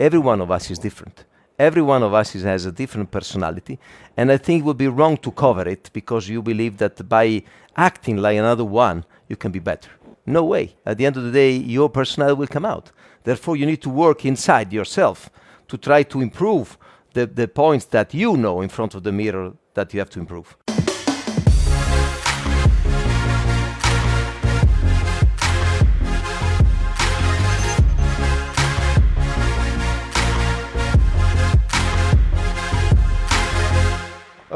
every one of us is different. Every one of us is, has a different personality, and I think it would be wrong to cover it because you believe that by acting like another one, you can be better. No way. At the end of the day, your personality will come out. Therefore, you need to work inside yourself to try to improve the, the points that you know in front of the mirror that you have to improve.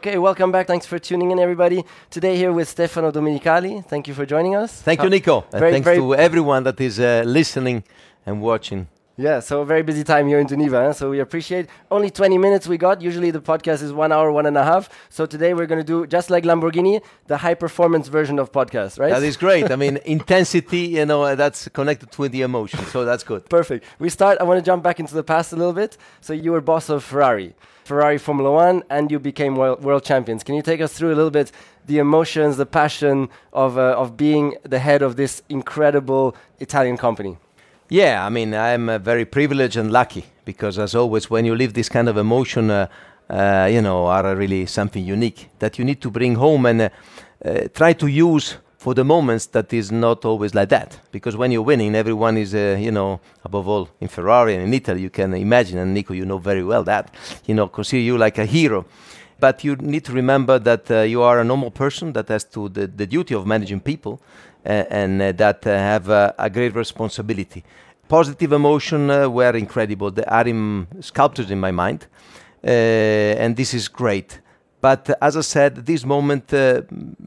Okay, welcome back. Thanks for tuning in, everybody. Today here with Stefano Domenicali. Thank you for joining us. Thank you, Nico. And thanks very- to everyone that is uh, listening and watching. Yeah, so a very busy time here in Geneva. Huh? So we appreciate only 20 minutes we got. Usually the podcast is one hour, one and a half. So today we're going to do just like Lamborghini, the high performance version of podcast, right? That is great. I mean, intensity, you know, that's connected with the emotion. So that's good. Perfect. We start. I want to jump back into the past a little bit. So you were boss of Ferrari, Ferrari Formula One, and you became world, world champions. Can you take us through a little bit the emotions, the passion of uh, of being the head of this incredible Italian company? Yeah, I mean, I'm uh, very privileged and lucky because, as always, when you live this kind of emotion, uh, uh, you know, are really something unique that you need to bring home and uh, uh, try to use for the moments that is not always like that. Because when you're winning, everyone is, uh, you know, above all in Ferrari and in Italy, you can imagine, and Nico, you know very well that, you know, consider you like a hero. But you need to remember that uh, you are a normal person that has to the, the duty of managing people uh, and uh, that uh, have a great responsibility. Positive emotion uh, were incredible. They are in, sculpted in my mind, and this is great. But as I said, this moment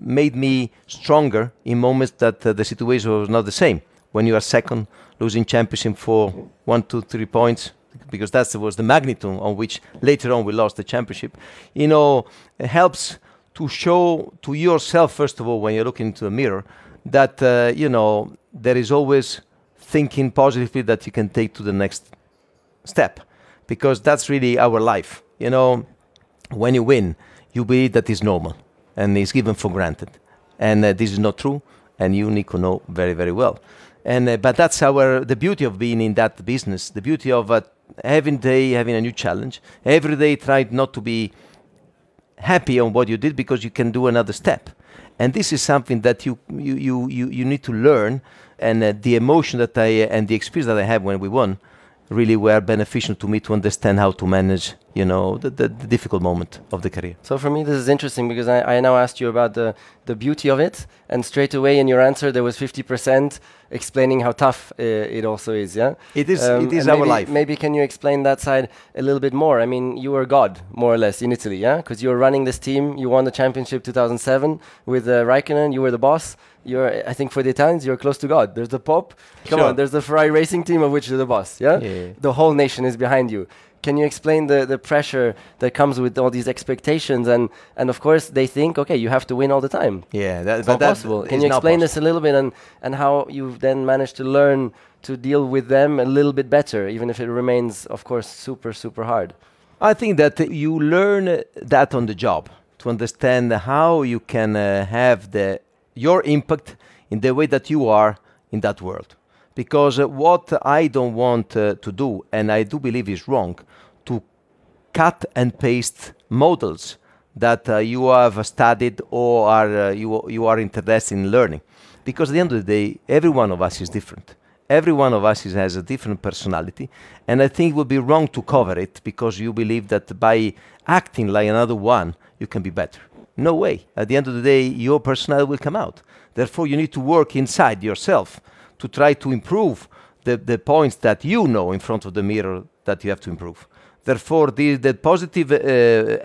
made me stronger in moments that the situation was not the same. When you are second, losing championship for one, two, three points, because that was the magnitude on which later on we lost the championship. You know, it helps to show to yourself first of all when you look into the mirror that uh, you know there is always thinking positively that you can take to the next step because that's really our life. You know when you win you believe that is normal and is given for granted. And uh, this is not true and you Nico know very very well. And uh, but that's our the beauty of being in that business the beauty of uh, having day having a new challenge. Every day try not to be happy on what you did because you can do another step and this is something that you you you you, you need to learn. And uh, the emotion that i uh, and the experience that i had when we won really were beneficial to me to understand how to manage you know the, the, the difficult moment of the career So for me, this is interesting because I, I now asked you about the, the beauty of it, and straight away in your answer there was 50% explaining how tough uh, it also is. Yeah, It is- it is our maybe, life. Maybe can you explain that side a little bit more? I mean, you were God more or less in Italy, yeah, because you were running this team. You won the championship 2007 with uh, Raikkonen. You were the boss. You're, I think, for the Italians, you're close to God. There's the Pope. Come Sure. on, there's the Ferrari racing team of which you're the boss. Yeah, Yeah. the whole nation is behind you. Can you explain the, the pressure that comes with all these expectations and and of course they think okay you have to win all the time. yeah that, It's not that possible. Can you explain this a little bit and and how you've then managed to learn to deal with them a little bit better, even if it remains of course super super hard. I think that you learn that on the job to understand how you can uh, have the your impact in the way that you are in that world. Because what I don't want uh, to do, and I do believe is wrong, to cut and paste models that uh, you have studied or are uh, you you are interested in learning. Because at the end of the day, every one of us is different. Every one of us is, has a different personality and i think it would be wrong to cover it because you believe that by acting like another one you can be better. No way. At the end of the day your personality will come out. Therefore you need to work inside yourself to try to improve the, the points that you know in front of the mirror that you have to improve therefore the, the positive uh,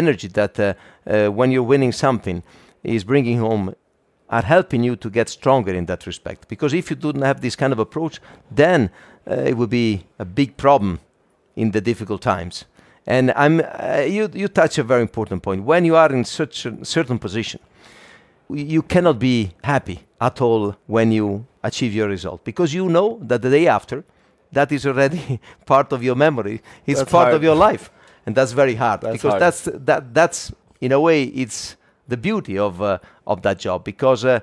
energy that uh, uh, when you're winning something is bringing home are helping you to get stronger in that respect. Because if you don't have this kind of approach, then uh, it will be a big problem in the difficult times. And I'm, uh, you, you touch a very important point. When you are in such a certain position, you cannot be happy at all when you achieve your result because you know that the day after, that is already part of your memory. It's That's part hard. of your life, and that's very hard That's because hard. that's that that's in a way it's the beauty of uh, of that job because uh,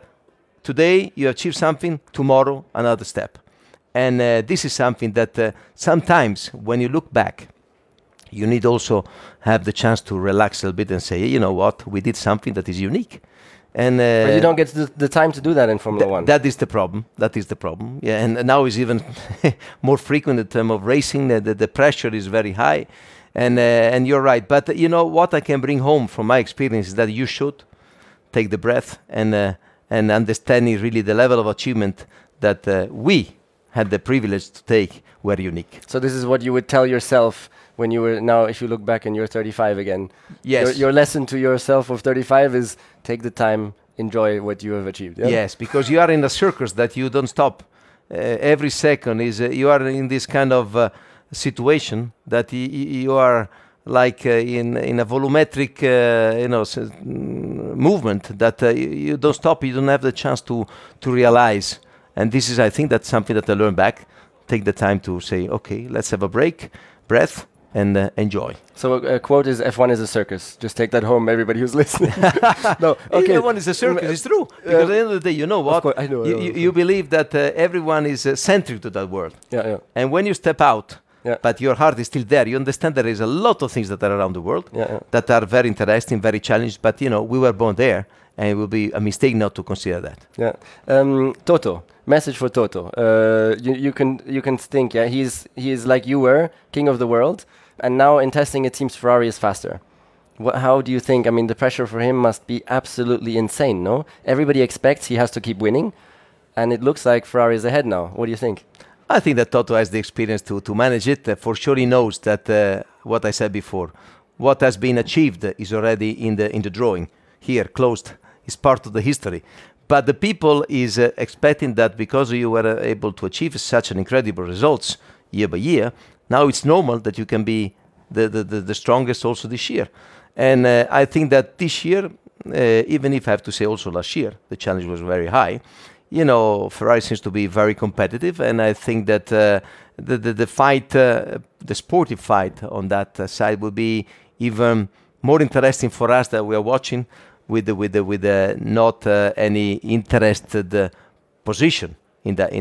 today you achieve something, tomorrow another step, And uh, this is something that uh, sometimes when you look back, you need also have the chance to relax a little bit and say, you know what, we did something that is unique. And uh, but you don't get the, the, time to do that in Formula th One. That is the problem. That is the problem. Yeah, and now it's even more frequent in terms of racing. The, the, the pressure is very high, and uh, and you're right. But you know what I can bring home from my experience is that you should take the breath and uh, and understanding really the level of achievement that uh, we had the privilege to take were unique. So this is what you would tell yourself when you were now if you look back and you're 35 again yes your, your, lesson to yourself of 35 is take the time enjoy what you have achieved yeah? yes because you are in a circus that you don't stop uh, every second is uh, you are in this kind of uh, situation that you are like uh, in in a volumetric uh, you know mm, movement that uh, you don't stop you don't have the chance to to realize and this is i think that's something that i learned back take the time to say okay let's have a break breath and uh, enjoy. So a, a, quote is F1 is a circus. Just take that home, everybody who's listening. no, okay. F1 is a circus. It's true. Because uh, at the end of the day, you know what? Course, I know. You, you, you believe that uh, everyone is uh, centric to that world. Yeah, yeah. And when you step out, yeah. but your heart is still there, you understand there is a lot of things that are around the world yeah, yeah. that are very interesting, very challenging. But you know, we were born there, and it will be a mistake not to consider that. Yeah. Um, Toto, message for Toto. Uh, you, you can you can think, yeah, he's he's like you were, king of the world and now in testing, it seems Ferrari is faster. What, how do you think? I mean, the pressure for him must be absolutely insane, no? Everybody expects he has to keep winning, and it looks like Ferrari is ahead now. What do you think? I think that Toto has the experience to, to manage it. Uh, for sure, he knows that uh, what I said before, what has been achieved is already in the in the drawing here, closed. Is part of the history. But the people is uh, expecting that because you were uh, able to achieve such an incredible results year by year, now it's normal that you can be the, the, the, the strongest also this year. And uh, I think that this year, uh, even if I have to say also last year, the challenge was very high. You know, Ferrari seems to be very competitive, and I think that uh, the, the, the fight, uh, the sportive fight on that side will be even more interesting for us that we are watching with the, with with the not uh, any interested position in that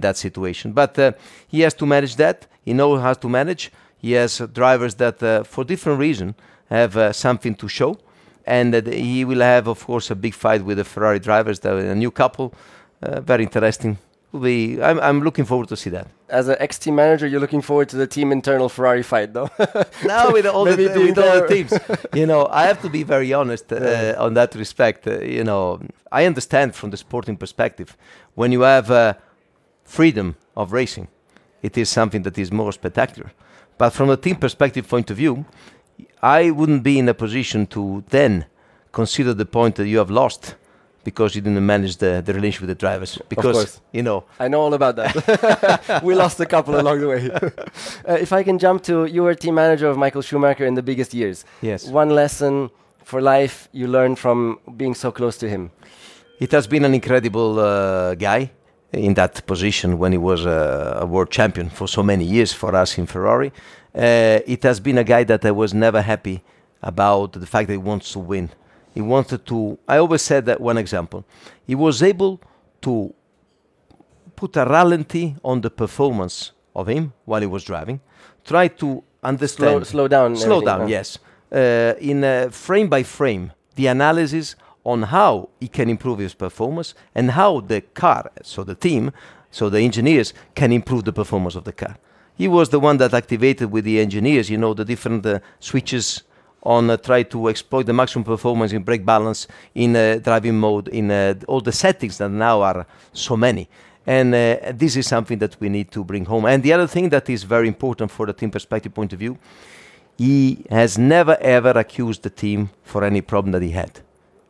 that situation. But he has to manage that he knows how to manage. He has uh, drivers that, uh, for different reason, have uh, something to show. And he will have, of course, a big fight with the Ferrari drivers. That a new couple, very interesting. Be, I'm, I'm looking forward to see that. As an ex-team manager, you're looking forward to the team internal Ferrari fight, though. now with all, the, with all the teams, you know, I have to be very honest uh, yeah. on that respect. Uh, you know, I understand from the sporting perspective when you have uh, freedom of racing it is something that is more spectacular. But from a team perspective point of view, I wouldn't be in a position to then consider the point that you have lost because you didn't manage the, the relationship with the drivers. Because you know, I know all about that. we lost a couple along the way. uh, if I can jump to you were team manager of Michael Schumacher in the biggest years. Yes. One lesson for life you learned from being so close to him. It has been an incredible uh, guy in that position when he was a, a, world champion for so many years for us in Ferrari. Uh, it has been a guy that I was never happy about the fact that he wants to win. He wanted to. I always said that one example. He was able to put a rallenty on the performance of him while he was driving. Try to understand. Slow, slow down. Slow down. Yes. Uh, in uh, frame by frame, the analysis on how he can improve his performance and how the car, so the team, so the engineers can improve the performance of the car. He was the one that activated with the engineers, you know, the different uh, switches on uh, try to exploit the maximum performance in brake balance, in uh, driving mode, in uh, all the settings that now are so many. And uh, this is something that we need to bring home. And the other thing that is very important for the team perspective point of view, he has never ever accused the team for any problem that he had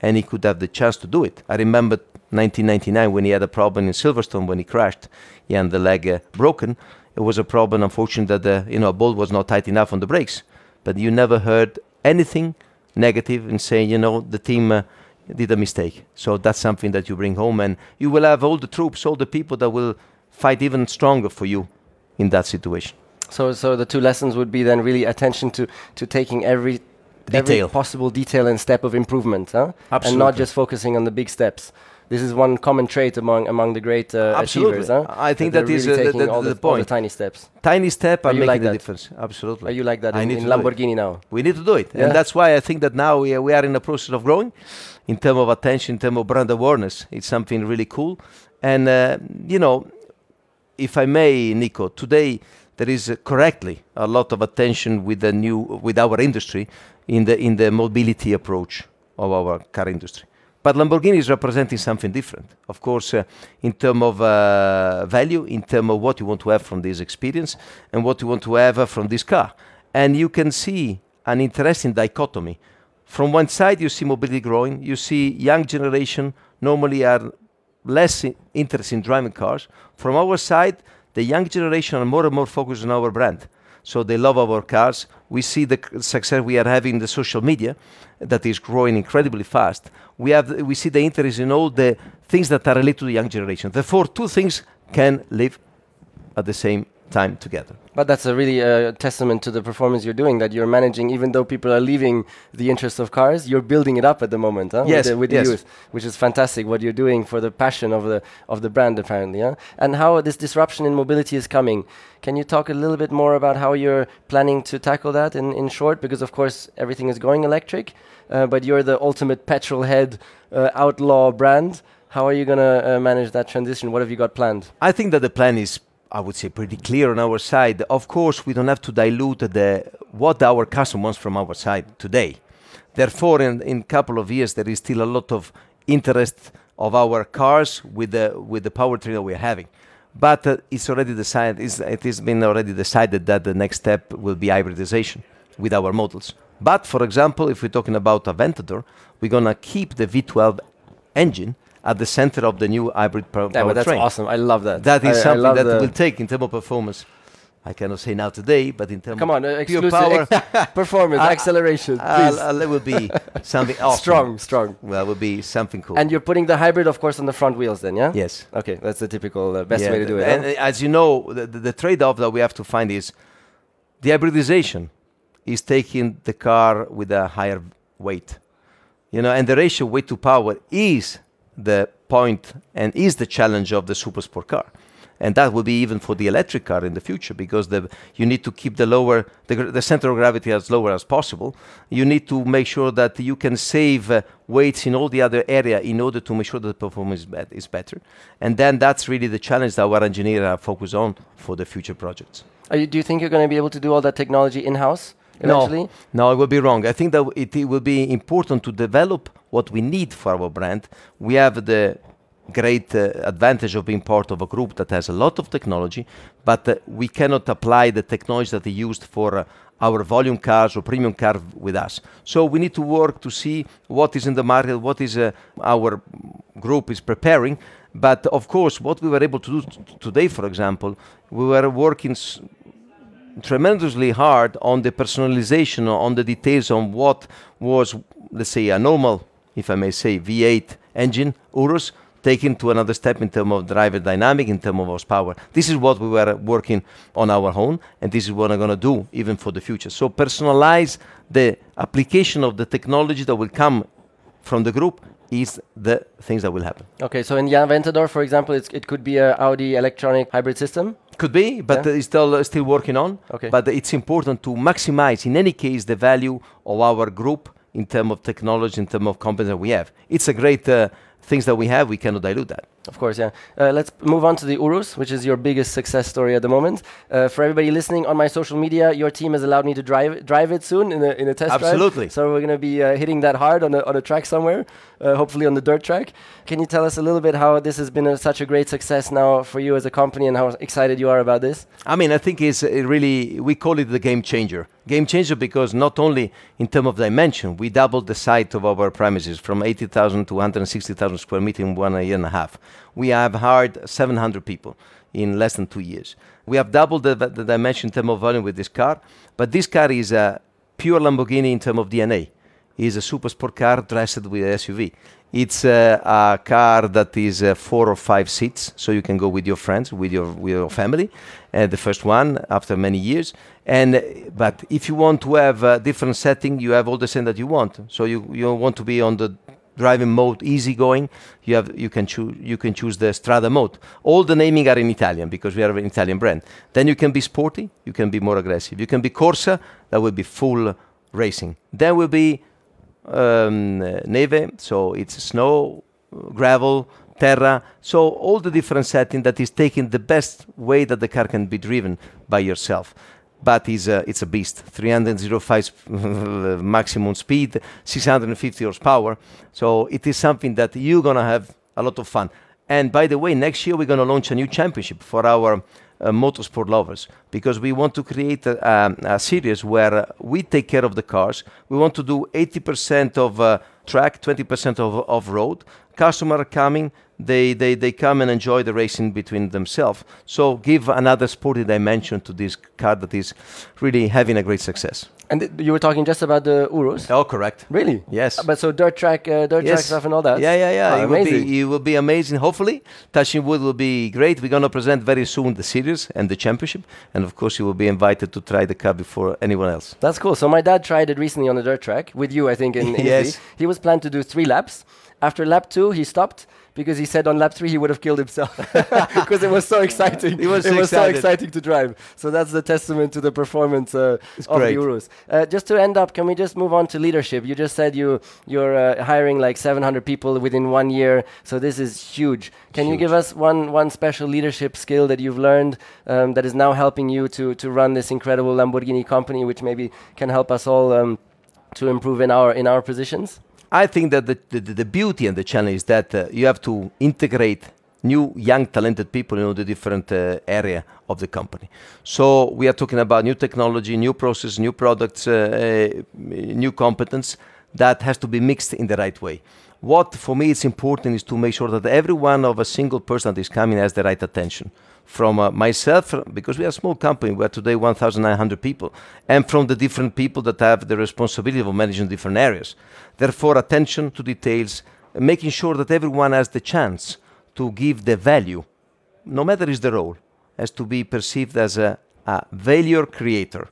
and he could have the chance to do it. I remember 1999 when he had a problem in Silverstone when he crashed. He had the leg uh, broken. It was a problem, unfortunately, that the you know a bolt was not tight enough on the brakes. But you never heard anything and in saying you know the team uh, did a mistake. So that's something that you bring home, and you will have all the troops, all the people that will fight even stronger for you in that situation. So, so the two lessons would be then really attention to to taking every detail. every possible detail and step of improvement, huh? Absolutely. and not just focusing on the big steps. This is one common trait among among the great uh, Absolutely. achievers. Huh? I think they're that is, really uh, the- taking the- all the all the point. tiny steps. Tiny step Are making like the that? difference. Absolutely. Are you like that I in, need in to do it. Lamborghini now? We need to do it, Yeah. and that's why I think that now we are, we are in a process of growing, in terms of attention, in terms of brand awareness. It's something really cool, and uh, you know, if I may, Nico, today there is uh, correctly a lot of attention with the new with our industry in the in the mobility approach of our car industry. But Lamborghini is representing something different, of course, uh, in terms of uh, value, in terms of what you want to have from this experience, and what you want to have uh, from this car. And you can see an interesting dichotomy. From one side, you see mobility growing. You see young generation normally are less i- interested in driving cars. From our side, the young generation are more and more focused on our brand. So they love our cars. We see the success we are having in the social media that is growing incredibly fast. We have we see the interest in all the things that are related to the young generation. Therefore, two things can live at the same time together. But that's a really uh, testament to the performance you're doing. That you're managing, even though people are leaving the interest of cars, you're building it up at the moment. Huh? Yes, with the, with the yes. youth, which is fantastic. What you're doing for the passion of the of the brand, apparently. Huh? And how this disruption in mobility is coming. Can you talk a little bit more about how you're planning to tackle that in, in short? Because of course everything is going electric, uh, but you're the ultimate petrol head uh, outlaw brand. How are you gonna uh, manage that transition? What have you got planned? I think that the plan is, I would say, pretty clear on our side. Of course, we don't have to dilute the what our customer wants from our side today. Therefore, in in couple of years, there is still a lot of interest of our cars with the with the powertrain that we're having. But uh, it's already decided. It's, it has been already decided that the next step will be hybridization with our models. But for example, if we're talking about Aventador, we're gonna keep the V12 engine at the center of the new hybrid power Yeah, but that's powertrain. awesome. I love that. That is I- I something love that the- will take in terms of performance. I cannot say now today, but in terms Come on, uh, of pure exclusive power, performance, Uh, acceleration, uh, please. uh, it will be something awesome. strong, strong. Well, it will be something cool. And you're putting the hybrid, of course, on the front wheels, then, yeah? yes, Okay, that's the typical uh, best Yeah, way to do it. And huh? uh, as you know, the, the, the trade-off that we have to find is the hybridization is taking the car with a higher weight. You know, and the ratio weight to power is the point and is the challenge of the super sport car. And that will be even for the electric car in the future because the, you need to keep the lower the, the center of gravity as lower as possible. You need to make sure that you can save uh, weights in all the other area in order to make sure that the performance is, is better. And then that's really the challenge that our engineers are focused on for the future projects. You, do you think you're going to be able to do all that technology in house No. eventually? No, it will be wrong. I think that it, it will be important to develop what we need for our brand. We have the great uh, advantage of being part of a group that has a lot of technology, but uh, we cannot apply the technology that they used for uh, our volume cars or premium car with us. So we need to work to see what is in the market, what is uh, our group is preparing. But of course, what we were able to do t- today, for example, we were working s- tremendously hard on the personalization, on the details on what was, let's say, a normal, if I may say, V8 engine, Urus, taken to another step in terms of driver dynamic, in terms of horsepower. This is what we were working on our own, and this is what I'm going to do even for the future. So personalize the application of the technology that will come from the group is the things that will happen. Okay, so in the Aventador, for example, it could be a Audi electronic hybrid system. Could be, but Yeah. it's still uh, still working on. Okay. But it's important to maximize, in any case, the value of our group in terms of technology, in terms of competence that we have. It's a great uh, things that we have. We cannot dilute that. Of course, yeah. Uh, let's move on to the Urus, which is your biggest success story at the moment. Uh, for everybody listening on my social media, your team has allowed me to drive drive it soon in a, in a test drive. Absolutely. So we're going to be uh, hitting that hard on a, on a track somewhere, uh, hopefully on the dirt track. Can you tell us a little bit how this has been a, such a great success now for you as a company and how excited you are about this? I mean, I think it's really, we call it the game changer. Game changer because not only in terms of dimension, we doubled the size of our premises from 80,000 to 160,000 square meters in one year and a half. We have hired 700 people in less than two years. We have doubled the, dimension in terms of volume with this car, but this car is a pure Lamborghini in terms of DNA. It's a super sport car dressed with a SUV. It's uh, a car that is uh, four or five seats, so you can go with your friends, with your with your family. Uh, the first one after many years. And but if you want to have a different setting, you have all the setting that you want. So you you want to be on the driving mode, easygoing, you have you can choose you can choose the Strada mode. All the naming are in Italian because we are an Italian brand. Then you can be sporty, you can be more aggressive. You can be Corsa, that will be full racing. Then will be um, neve, so it's snow, gravel, terra. So all the different setting that is taking the best way that the car can be driven by yourself. But it's a, it's a beast. 305 maximum speed, 650 horsepower. So it is something that you're gonna have a lot of fun. And by the way, next year we're gonna launch a new championship for our uh, motorsport lovers because we want to create a, um, a series where we take care of the cars. We want to do 80% of uh, track, 20% of, of road. Customer coming, they, they, they come and enjoy the racing between themselves. So give another sporty dimension to this car that is really having a great success. And th- you were talking just about the Urus. Oh, correct. Really? Yes. But so dirt track, uh, dirt track stuff and all that. Yeah, yeah, yeah. Oh, it, will amazing. be, it will be amazing. Hopefully, touching wood will be great. We're going to present very soon the series and the championship, and of course, you will be invited to try the car before anyone else. That's cool. So my dad tried it recently on the dirt track with you, I think, in, in Yes. Italy. He was planned to do three laps. After lap two, he stopped because he said on lap three he would have killed himself because it was so exciting. He was it was so exciting to drive. So that's the testament to the performance uh, of great. the Urus. Uh, just to end up, can we just move on to leadership? You just said you you're uh, hiring like 700 people within one year. So this is huge. Can you give us one one special leadership skill that you've learned um, that is now helping you to to run this incredible Lamborghini company, which maybe can help us all um, to improve in our in our positions? I think that the, the, the beauty and the challenge is that uh, you have to integrate new, young, talented people in all the different uh, area of the company. So we are talking about new technology, new process, new products, uh, uh, new competence that has to be mixed in the right way. What for me is important is to make sure that every one of a single person that is coming has the right attention. From uh, myself, because we are a small company, we are today 1,900 people, and from the different people that have the responsibility of managing different areas. Therefore, attention to details, making sure that everyone has the chance to give the value, no matter is the role, has to be perceived as a, a value creator.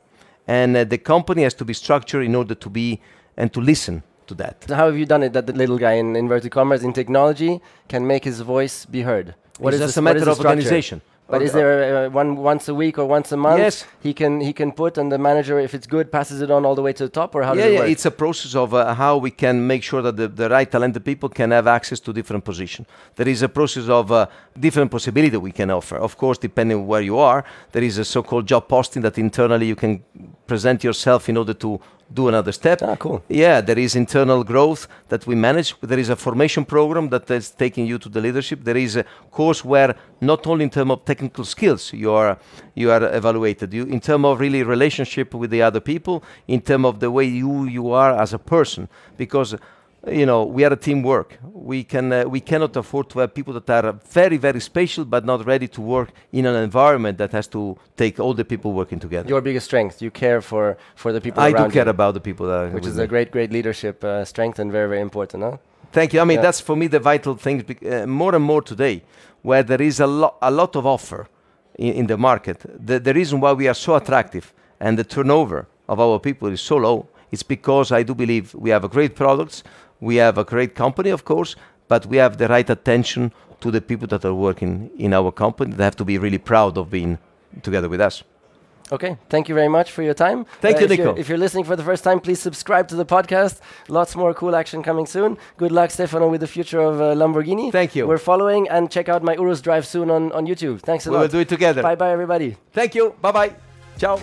And uh, the company has to be structured in order to be and to listen to that. So how have you done it that the little guy in inverted commas in technology can make his voice be heard? What is the just a is matter of structure? organization. But is there uh, one once a week or once a month? Yes. He can he can put and the manager, if it's good, passes it on all the way to the top, or how yeah, it yeah, it's a process of uh, how we can make sure that the, the right talented people can have access to different positions. There is a process of uh, different possibility we can offer. Of course, depending on where you are, there is a so-called job posting that internally you can present yourself in order to do another step. Ah, cool. Yeah, there is internal growth that we manage. There is a formation program that is taking you to the leadership. There is a course where not only in terms of technical skills you are you are evaluated, you in terms of really relationship with the other people, in terms of the way you you are as a person, because. You know, we are a teamwork. We can uh, we cannot afford to have people that are very very special but not ready to work in an environment that has to take all the people working together. Your biggest strength. You care for for the people I do care you, about the people that which is me. a great great leadership uh, strength and very very important, huh? Thank you. I mean, Yeah. that's for me the vital thing. Uh, more and more today, where there is a lot, a lot of offer in, in the market. The, the reason why we are so attractive and the turnover of our people is so low, it's because I do believe we have a great products, we have a great company, of course, but we have the right attention to the people that are working in our company. They have to be really proud of being together with us. Okay, thank you very much for your time. Thank you, if you're- Nico. If you're listening for the first time, please subscribe to the podcast. Lots more cool action coming soon. Good luck, Stefano, with the future of uh, Lamborghini. Thank you. We're following and check out my Urus Drive soon on, on YouTube. Thanks a lot. We'll do it together. Bye bye, everybody. Thank you. Bye bye. Ciao.